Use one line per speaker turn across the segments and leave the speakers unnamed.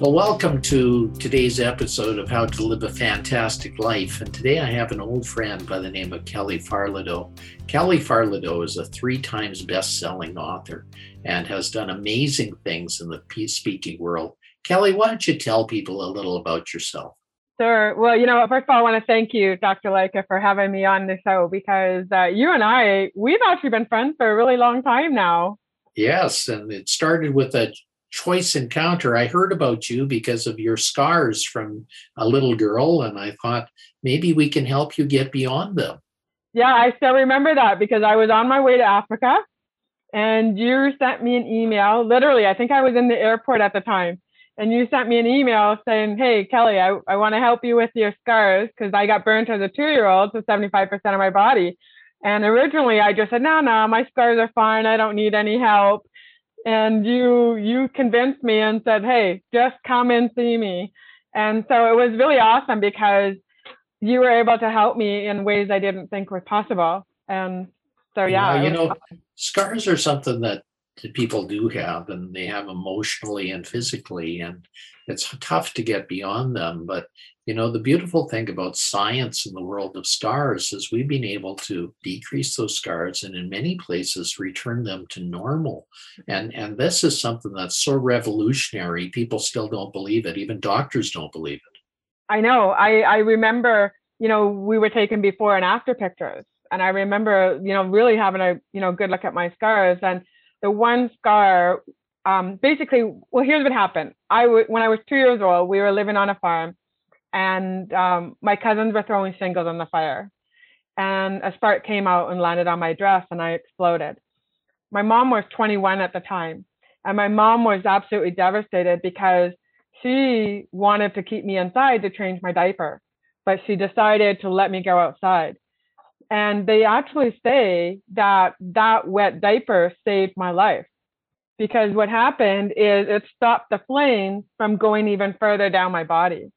Well, welcome to today's episode of How to Live a Fantastic Life. And today I have an old friend by the name of Kelly Falardeau. Kelly Falardeau is a three times best selling author and has done amazing things in the speaking world. Kelly, why don't you tell people a little about yourself?
Sure. Well, you know, first of all, I want to thank you, Dr. Lycka, for having me on the show because uh, you and I, we've actually been friends for a really long time now.
Yes, and it started with a choice encounter. I heard about you because of your scars from a little girl, and I thought maybe we can help you get beyond them.
Yeah, I still remember that because I was on my way to Africa and you sent me an email. Literally, I think I was in the airport at the time. And you sent me an email saying, Hey, Kelly, I, I want to help you with your scars because I got burnt as a two year old to 75% of my body. And originally I just said, No, no, my scars are fine. I don't need any help and you you convinced me and said hey just come and see me and so it was really awesome because you were able to help me in ways i didn't think were possible and so yeah,
yeah you know awesome. scars are something that people do have and they have emotionally and physically and it's tough to get beyond them but you know, the beautiful thing about science in the world of scars is we've been able to decrease those scars and in many places return them to normal. And, and this is something that's so revolutionary, people still don't believe it. Even doctors don't believe it.
I know. I, I remember, you know, we were taking before and after pictures. And I remember, you know, really having a, you know, good look at my scars. And the one scar, um, basically, well, here's what happened. I w- when I was two years old, we were living on a farm and um, my cousins were throwing shingles on the fire. And a spark came out and landed on my dress, and I exploded. My mom was 21 at the time, and my mom was absolutely devastated because she wanted to keep me inside to change my diaper, but she decided to let me go outside. And they actually say that that wet diaper saved my life because what happened is it stopped the flames from going even further down my body.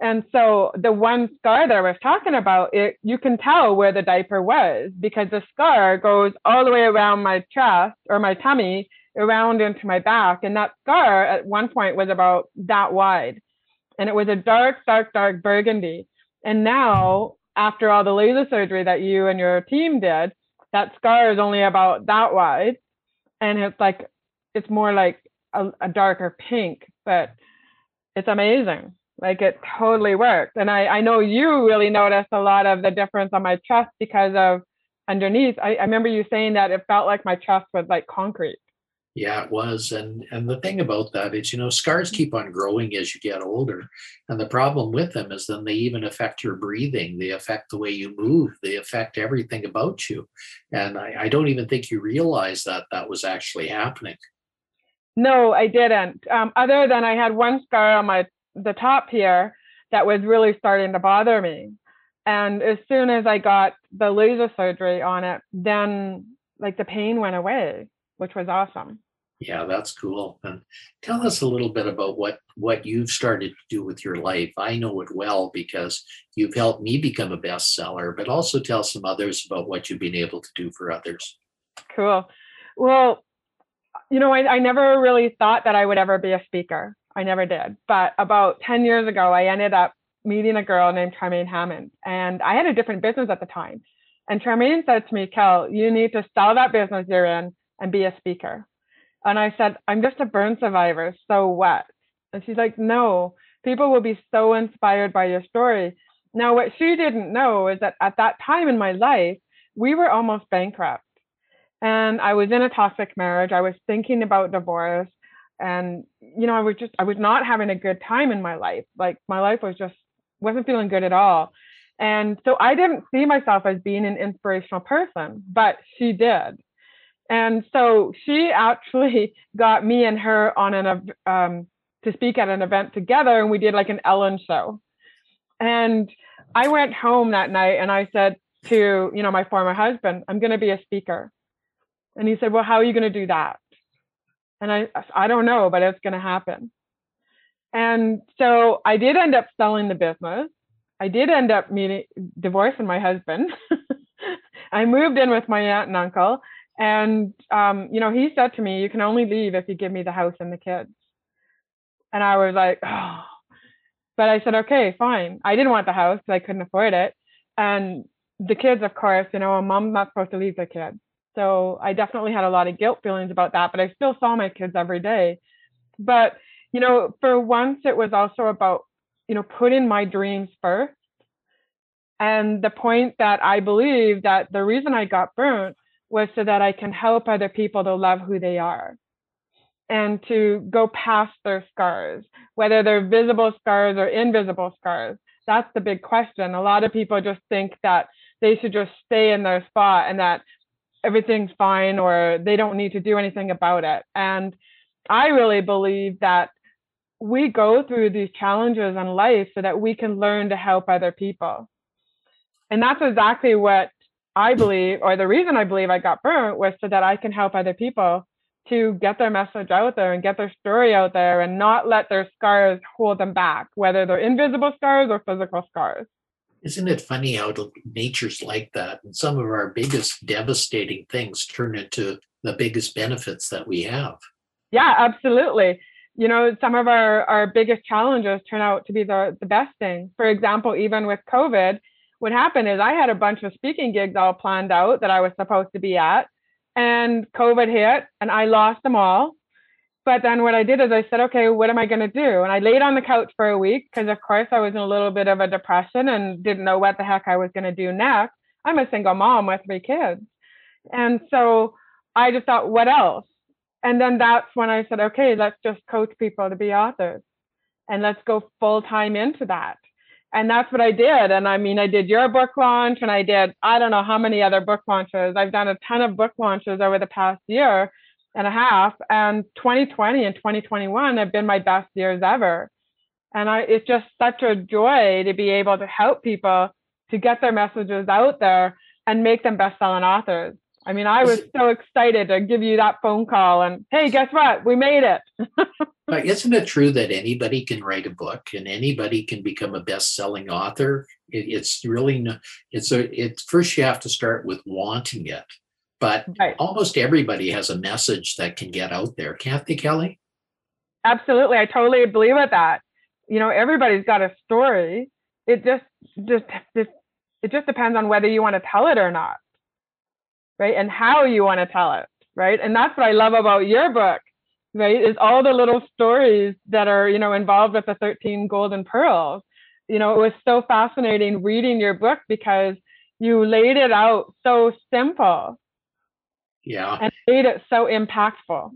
And so the one scar that I was talking about, it you can tell where the diaper was because the scar goes all the way around my chest or my tummy, around into my back. And that scar at one point was about that wide. And it was a dark, dark, dark burgundy. And now, after all the laser surgery that you and your team did, that scar is only about that wide. And it's like, it's more like a, a darker pink, but it's amazing. Like it totally worked. And I, I know you really noticed a lot of the difference on my chest because of underneath. I, I remember you saying that it felt like my chest was like concrete.
Yeah, it was. And and the thing about that is, you know, scars keep on growing as you get older. And the problem with them is then they even affect your breathing. They affect the way you move. They affect everything about you. And I, I don't even think you realize that that was actually happening.
No, I didn't. Um, other than I had one scar on my the top here that was really starting to bother me. And as soon as I got the laser surgery on it, then like the pain went away, which was awesome.
Yeah, that's cool. And tell us a little bit about what what you've started to do with your life. I know it well because you've helped me become a bestseller, but also tell some others about what you've been able to do for others.
Cool. Well, you know, I, I never really thought that I would ever be a speaker. I never did. But about 10 years ago, I ended up meeting a girl named Charmaine Hammond. And I had a different business at the time. And Charmaine said to me, Kel, you need to sell that business you're in and be a speaker. And I said, I'm just a burn survivor. So what? And she's like, no, people will be so inspired by your story. Now, what she didn't know is that at that time in my life, we were almost bankrupt. And I was in a toxic marriage. I was thinking about divorce and you know i was just i was not having a good time in my life like my life was just wasn't feeling good at all and so i didn't see myself as being an inspirational person but she did and so she actually got me and her on an um, to speak at an event together, and we did like an Ellen show. And I went home that night and I said to, you know, my former husband, I'm going to be a speaker. And he said, Well, how are you going to do that? And I, I don't know, but it's going to happen. And so I did end up selling the business. I did end up meeting, divorcing my husband. I moved in with my aunt and uncle. And, um, you know, he said to me, You can only leave if you give me the house and the kids. And I was like, Oh, but I said, Okay, fine. I didn't want the house because I couldn't afford it. And the kids, of course, you know, a mom's not supposed to leave their kids. So I definitely had a lot of guilt feelings about that, but I still saw my kids every day. But, you know, for once, it was also about, you know, putting my dreams first. And the point that I believe that the reason I got burnt was so that I can help other people to love who they are and to go past their scars, whether they're visible scars or invisible scars. That's the big question. A lot of people just think that they should just stay in their spot and that everything's fine or they don't need to do anything about it. And I really believe that we go through these challenges in life so that we can learn to help other people. And that's exactly what I believe, or the reason I believe I got burnt was so that I can help other people to get their message out there and get their story out there and not let their scars hold them back, whether they're invisible scars or physical scars.
Isn't it funny how nature's like that? And some of our biggest devastating things turn into the biggest benefits that we have.
Yeah, absolutely. You know, some of our, our biggest challenges turn out to be the, the best things. For example, even with COVID, what happened is I had a bunch of speaking gigs all planned out that I was supposed to be at, and COVID hit and I lost them all. But then what I did is I said, okay, what am I going to do? And I laid on the couch for a week because, of course, I was in a little bit of a depression and didn't know what the heck I was going to do next. I'm a single mom with three kids. And so I just thought, what else? And then that's when I said, okay, let's just coach people to be authors and let's go full time into that. And that's what I did. And I mean, I did your book launch and I did, I don't know how many other book launches. I've done a ton of book launches over the past year and a half. And 2020 and 2021 have been my best years ever. And I, it's just such a joy to be able to help people to get their messages out there and make them best-selling authors. I mean, I was so excited to give you that phone call and hey, guess what? We made it.
but isn't it true that anybody can write a book and anybody can become a best-selling author? It, it's really no, it's a it's first you have to start with wanting it but right. almost everybody has a message that can get out there, can't they, Kelly?
Absolutely. I totally believe that. You know, everybody's got a story. It just just just it just depends on whether you want to tell it or not. Right? And how you want to tell it, right? And that's what I love about your book, right? Is all the little stories that are, you know, involved with the 13 golden pearls. You know, it was so fascinating reading your book because you laid it out so simple
yeah.
And made it so impactful.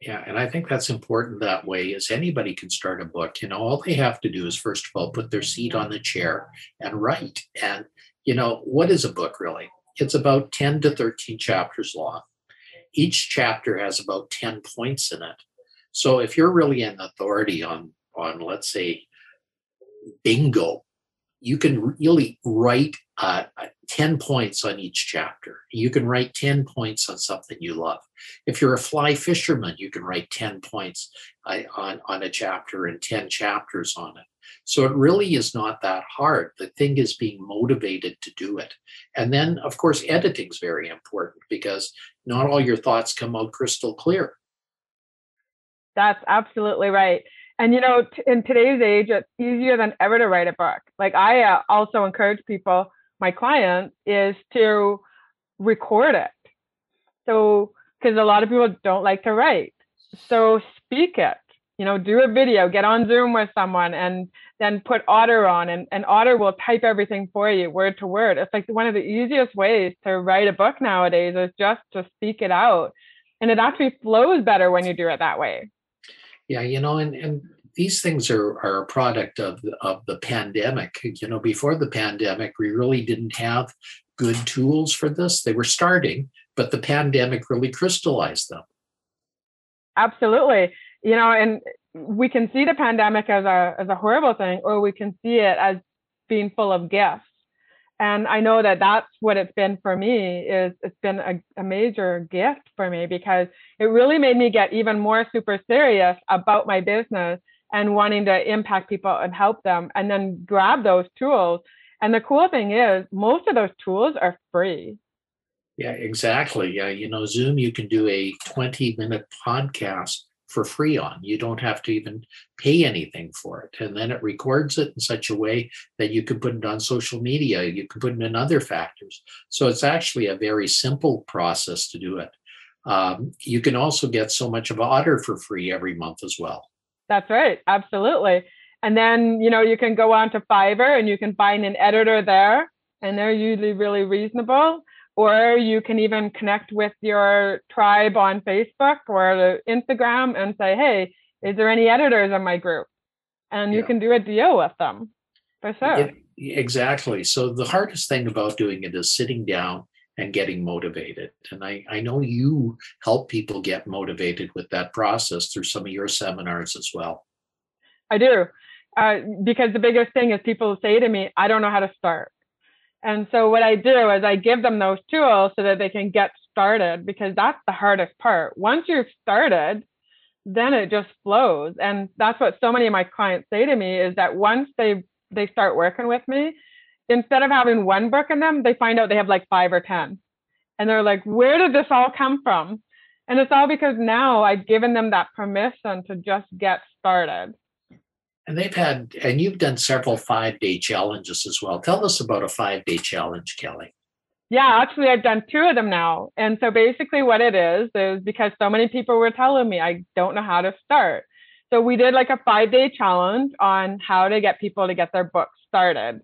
Yeah, and I think that's important that way is anybody can start a book. You know, all they have to do is first of all put their seat on the chair and write. And you know, what is a book really? It's about 10 to 13 chapters long. Each chapter has about 10 points in it. So if you're really an authority on on let's say bingo, you can really write uh, 10 points on each chapter. You can write 10 points on something you love. If you're a fly fisherman, you can write 10 points uh, on, on a chapter and 10 chapters on it. So it really is not that hard. The thing is being motivated to do it. And then, of course, editing is very important because not all your thoughts come out crystal clear.
That's absolutely right. And you know, t- in today's age, it's easier than ever to write a book. Like I uh, also encourage people my client is to record it. So, because a lot of people don't like to write. So, speak it. You know, do a video, get on Zoom with someone, and then put Otter on, and, and Otter will type everything for you, word to word. It's like one of the easiest ways to write a book nowadays is just to speak it out. And it actually flows better when you do it that way.
Yeah, you know, and, and these things are, are a product of, of the pandemic. You know, before the pandemic, we really didn't have good tools for this. They were starting, but the pandemic really crystallized them.
Absolutely. You know, and we can see the pandemic as a as a horrible thing, or we can see it as being full of gifts. And I know that that's what it's been for me. Is it's been a, a major gift for me because it really made me get even more super serious about my business and wanting to impact people and help them, and then grab those tools. And the cool thing is, most of those tools are free.
Yeah, exactly. Yeah, you know, Zoom, you can do a 20 minute podcast for free on. You don't have to even pay anything for it. And then it records it in such a way that you can put it on social media, you can put it in other factors. So it's actually a very simple process to do it. Um, you can also get so much of Otter for free every month as well.
That's right. Absolutely. And then, you know, you can go on to Fiverr and you can find an editor there, and they're usually really reasonable or you can even connect with your tribe on Facebook or Instagram and say, hey, is there any editors in my group? And you yeah. can do a deal with them for sure.
exactly. So the hardest thing about doing it is sitting down and getting motivated. And I, I know you help people get motivated with that process through some of your seminars as well.
I do. Uh, because the biggest thing is people say to me, I don't know how to start. And so what I do is I give them those tools so that they can get started because that's the hardest part. Once you've started, then it just flows. And that's what so many of my clients say to me is that once they they start working with me, instead of having one book in them, they find out they have like five or 10. And they're like, where did this all come from? And it's all because now I've given them that permission to just get started.
And they've had, and you've done several five day challenges as well. Tell us about a five day challenge, Kelly.
Yeah, actually, I've done two of them now. And so basically, what it is, is because so many people were telling me I don't know how to start. So we did like a five day challenge on how to get people to get their books started.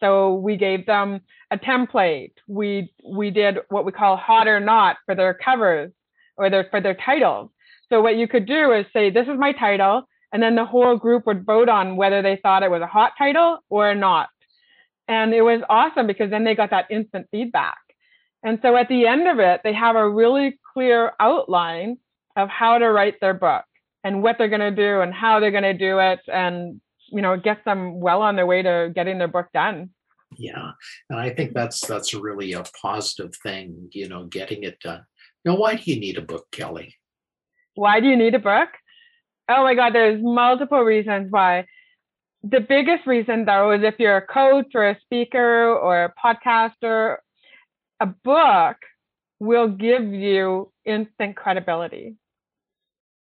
So we gave them a template. We we did what we call hot or not for their covers or their for their titles. So what you could do is say, this is my title and then the whole group would vote on whether they thought it was a hot title or not. And it was awesome because then they got that instant feedback. And so at the end of it, they have a really clear outline of how to write their book and what they're going to do and how they're going to do it and you know get them well on their way to getting their book done
yeah and i think that's that's really a positive thing you know getting it done now why do you need a book kelly
why do you need a book Oh my God, there's multiple reasons why. The biggest reason, though, is if you're a coach or a speaker or a podcaster, a book will give you instant credibility.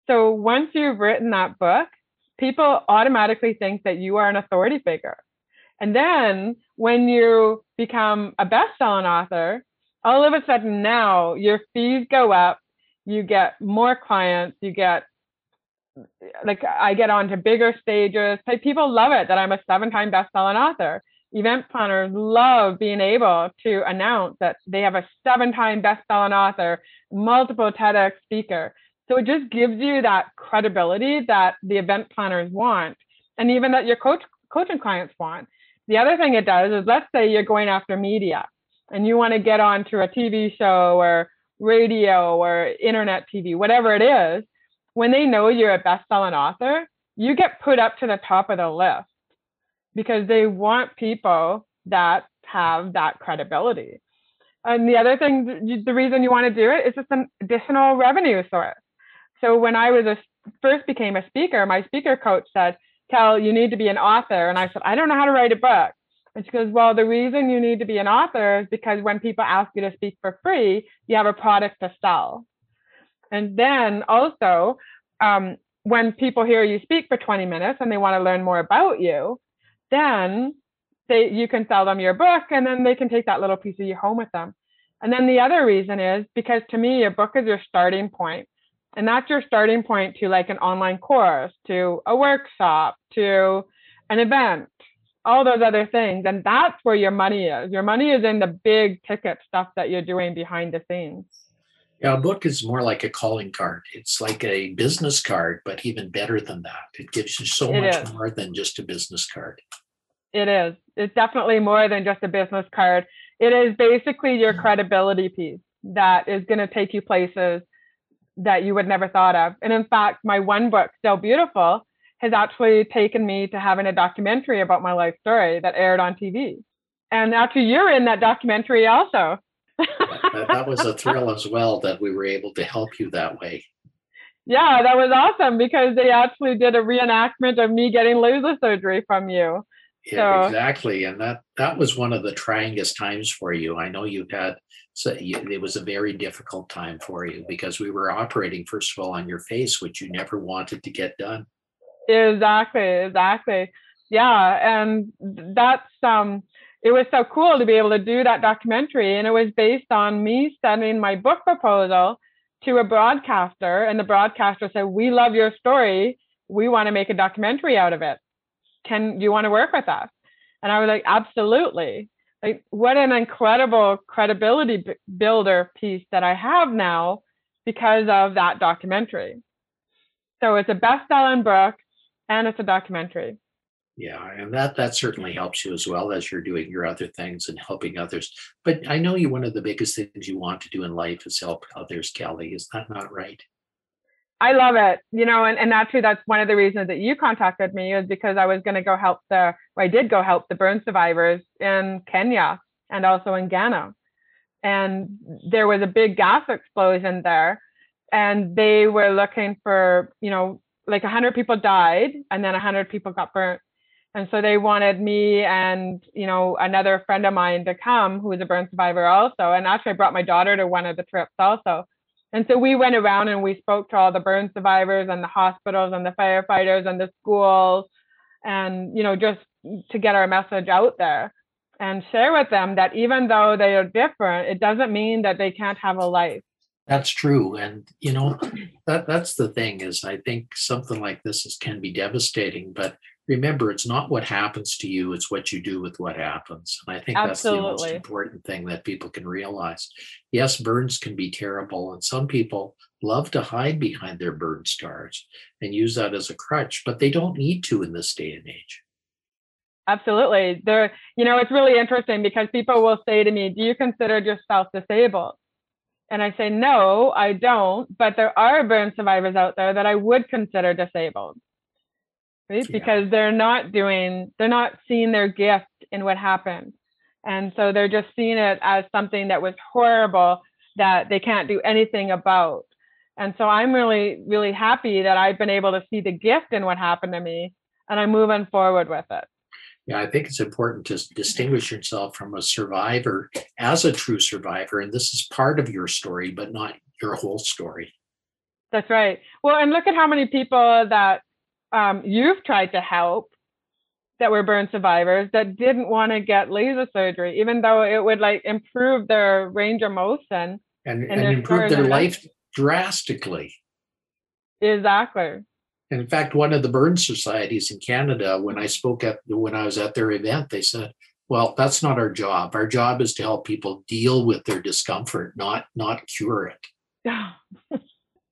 So once you've written that book, people automatically think that you are an authority figure. And then when you become a best-selling author, all of a sudden now your fees go up, you get more clients, you get like I get onto bigger stages. People love it that I'm a seven-time best-selling author. Event planners love being able to announce that they have a seven-time best-selling author, multiple TEDx speaker. So it just gives you that credibility that the event planners want, and even that your coach coaching clients want. The other thing it does is let's say you're going after media and you want to get onto a TV show or radio or internet TV, whatever it is when they know you're a best-selling author, you get put up to the top of the list because they want people that have that credibility. And the other thing, the reason you want to do it is just an additional revenue source. So when I was a first became a speaker, my speaker coach said, "Tell you need to be an author." And I said, "I don't know how to write a book." And she goes, "Well, the reason you need to be an author is because when people ask you to speak for free, you have a product to sell." And then also, um, when people hear you speak for 20 minutes and they want to learn more about you, then they, you can sell them your book and then they can take that little piece of you home with them. And then the other reason is because to me, a book is your starting point. And that's your starting point to like an online course, to a workshop, to an event, all those other things. And that's where your money is. Your money is in the big ticket stuff that you're doing behind the scenes.
Yeah, a book is more like a calling card. It's like a business card, but even better than that. It gives you so it much is. more than just a business card.
It is. It's definitely more than just a business card. It is basically your mm. credibility piece that is going to take you places that you would never thought of. And in fact, my one book, Still Beautiful, has actually taken me to having a documentary about my life story that aired on TV. And actually, you're in that documentary also.
that, was a thrill as well that we were able to help you that way.
Yeah, that was awesome because they actually did a reenactment of me getting laser surgery from you.
Yeah, so, exactly, and that that was one of the tryingest times for you. I know you had so it was a very difficult time for you because we were operating first of all on your face, which you never wanted to get done.
Exactly, exactly. Yeah, and that's um it was so cool to be able to do that documentary and it was based on me sending my book proposal to a broadcaster and the broadcaster said, "We love your story. We want to make a documentary out of it. Can you want to work with us?" And I was like, "Absolutely." Like what an incredible credibility builder piece that I have now because of that documentary. So it's a best-selling book and it's a documentary.
Yeah, and that that certainly helps you as well as you're doing your other things and helping others. But I know you one of the biggest things you want to do in life is help others, Kelly. Is that not right?
I love it. You know, and, and actually that's one of the reasons that you contacted me is because I was going to go help the, I did go help the burn survivors in Kenya and also in Ghana. And there was a big gas explosion there. And they were looking for, you know, like 100 people died and then 100 people got burnt. And so they wanted me and, you know, another friend of mine to come who was a burn survivor also. And actually I brought my daughter to one of the trips also. And so we went around and we spoke to all the burn survivors and the hospitals and the firefighters and the schools and, you know, just to get our message out there and share with them that even though they are different, it doesn't mean that they can't have a life.
That's true. And, you know, that, that's the thing is I think something like this is, can be devastating, but remember it's not what happens to you it's what you do with what happens and i think Absolutely. that's the most important thing that people can realize yes burns can be terrible and some people love to hide behind their burn scars and use that as a crutch but they don't need to in this day and age
Absolutely. There, you know, it's really interesting because people will say to me, Do you consider yourself disabled? And I say, No, I don't. But there are burn survivors out there that I would consider disabled right? Yeah. Because they're not doing, they're not seeing their gift in what happened. And so they're just seeing it as something that was horrible that they can't do anything about. And so I'm really, really happy that I've been able to see the gift in what happened to me and I'm moving forward with it.
Yeah, I think it's important to distinguish yourself from a survivor as a true survivor. And this is part of your story, but not your whole story.
That's right. Well, and look at how many people that um, you've tried to help that were burn survivors that didn't want to get laser surgery, even though it would like improve their range of motion
and, and, and improve their life drastically.
Exactly.
And in fact, one of the burn societies in Canada, when I spoke at when I was at their event, they said, "Well, that's not our job. Our job is to help people deal with their discomfort, not not cure it."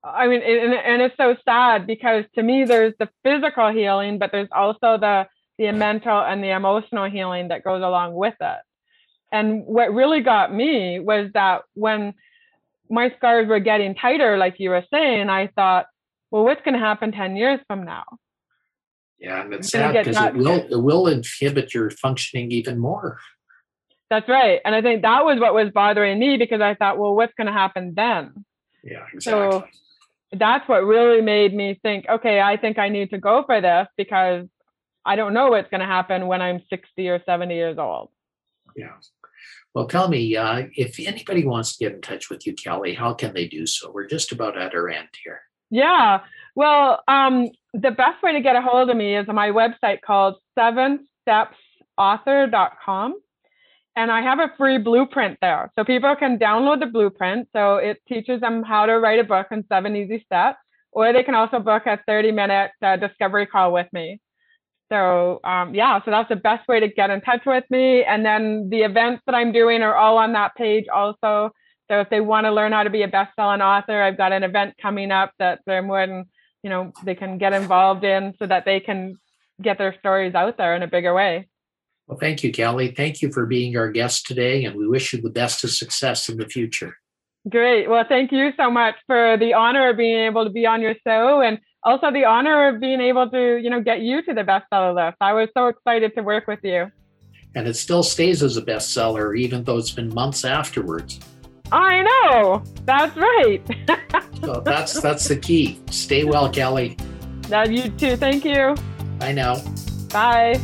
I mean, and, and it's so sad because to me, there's the physical healing, but there's also the the mental and the emotional healing that goes along with it. And what really got me was that when my scars were getting tighter, like you were saying, I thought, well, what's going to happen 10 years from now?
Yeah, and it's sad because it will, it will inhibit your functioning even more.
That's right. And I think that was what was bothering me because I thought, well, what's going to happen then?
Yeah, exactly. So
that's what really made me think, okay, I think I need to go for this because I don't know what's going to happen when I'm 60 or 70 years old.
Yeah. Well, tell me, uh, if anybody wants to get in touch with you, Kelly, how can they do so? We're just about at our end here.
Yeah. Well, um, the best way to get a hold of me is on my website called sevenstepsauthor.com and I have a free blueprint there. So people can download the blueprint. So it teaches them how to write a book in seven easy steps, or they can also book a 30 minute uh, discovery call with me. So um, yeah, so that's the best way to get in touch with me. And then the events that I'm doing are all on that page also. So if they want to learn how to be a best-selling author, I've got an event coming up that they're more than, you know, they can get involved in so that they can get their stories out there in a bigger way.
Well, thank you, Kelly. Thank you for being our guest today, and we wish you the best of success in the future.
Great. Well, thank you so much for the honor of being able to be on your show and also the honor of being able to, you know, get you to the bestseller list. I was so excited to work with you.
And it still stays as a bestseller, even though it's been months afterwards.
I know. That's right.
so that's that's the key. Stay well, Kelly.
That you too. Thank you.
I know.
Bye.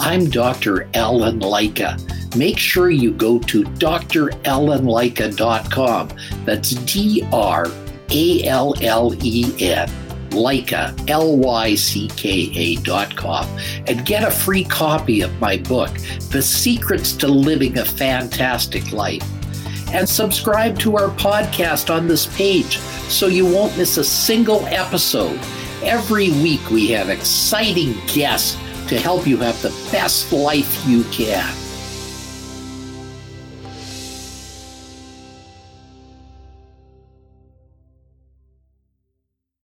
I'm Dr. Alan Lycka. Make sure you go to dralanlycka.com. That's D R A L L E N, Lycka, L Y C K A dot com, and get a free copy of my book, The Secrets to Living a Fantastic Life. And subscribe to our podcast on this page so you won't miss a single episode. Every week we have exciting guests to help you have the best life you can.